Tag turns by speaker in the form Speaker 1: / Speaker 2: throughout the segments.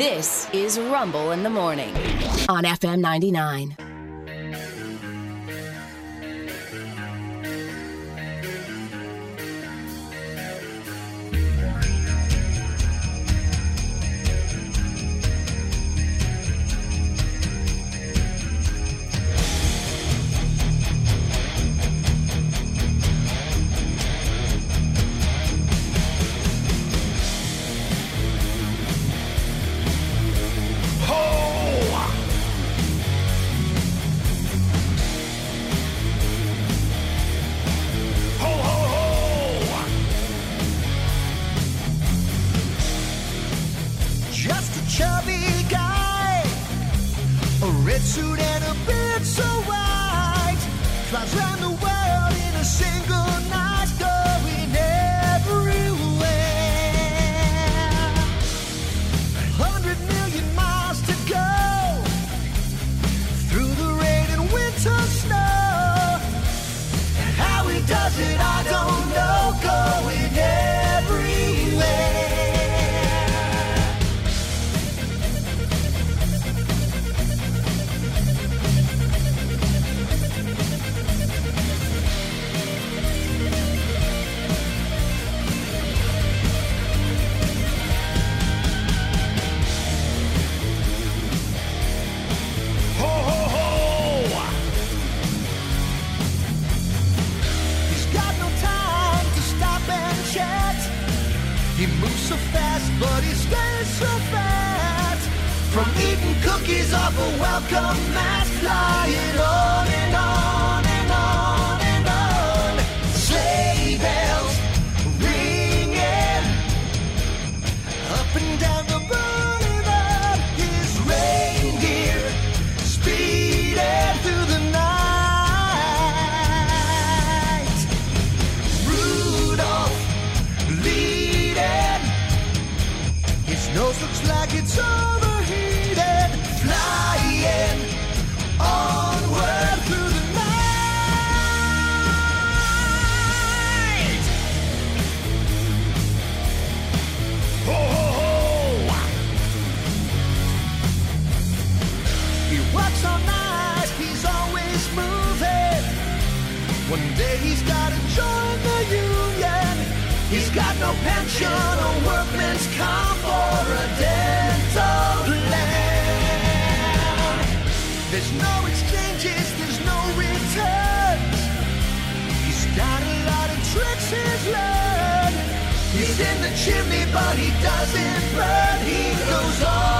Speaker 1: This is Rumble in the Morning on FM 99.
Speaker 2: Just a chubby guy, a red suit and a beard so white. Flies around the world in a single He moves so fast, but he stays so fat. From eating cookies off a welcome mat, flying on and on Nose looks like it's overheated. Flying onward through the night. Ho, ho, ho! He works all night, he's always moving. One day he's gotta join the union. He's got no pension or workman's comp or a dental plan. There's no exchanges, there's no returns. He's got a lot of tricks he's learned. He's in the chimney, but he doesn't burn. He goes on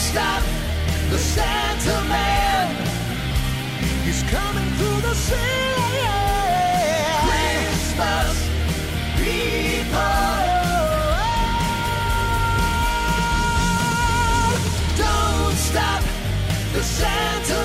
Speaker 2: stop the Santa Man. He's coming through the city. Christmas people. Don't stop the Santa Man.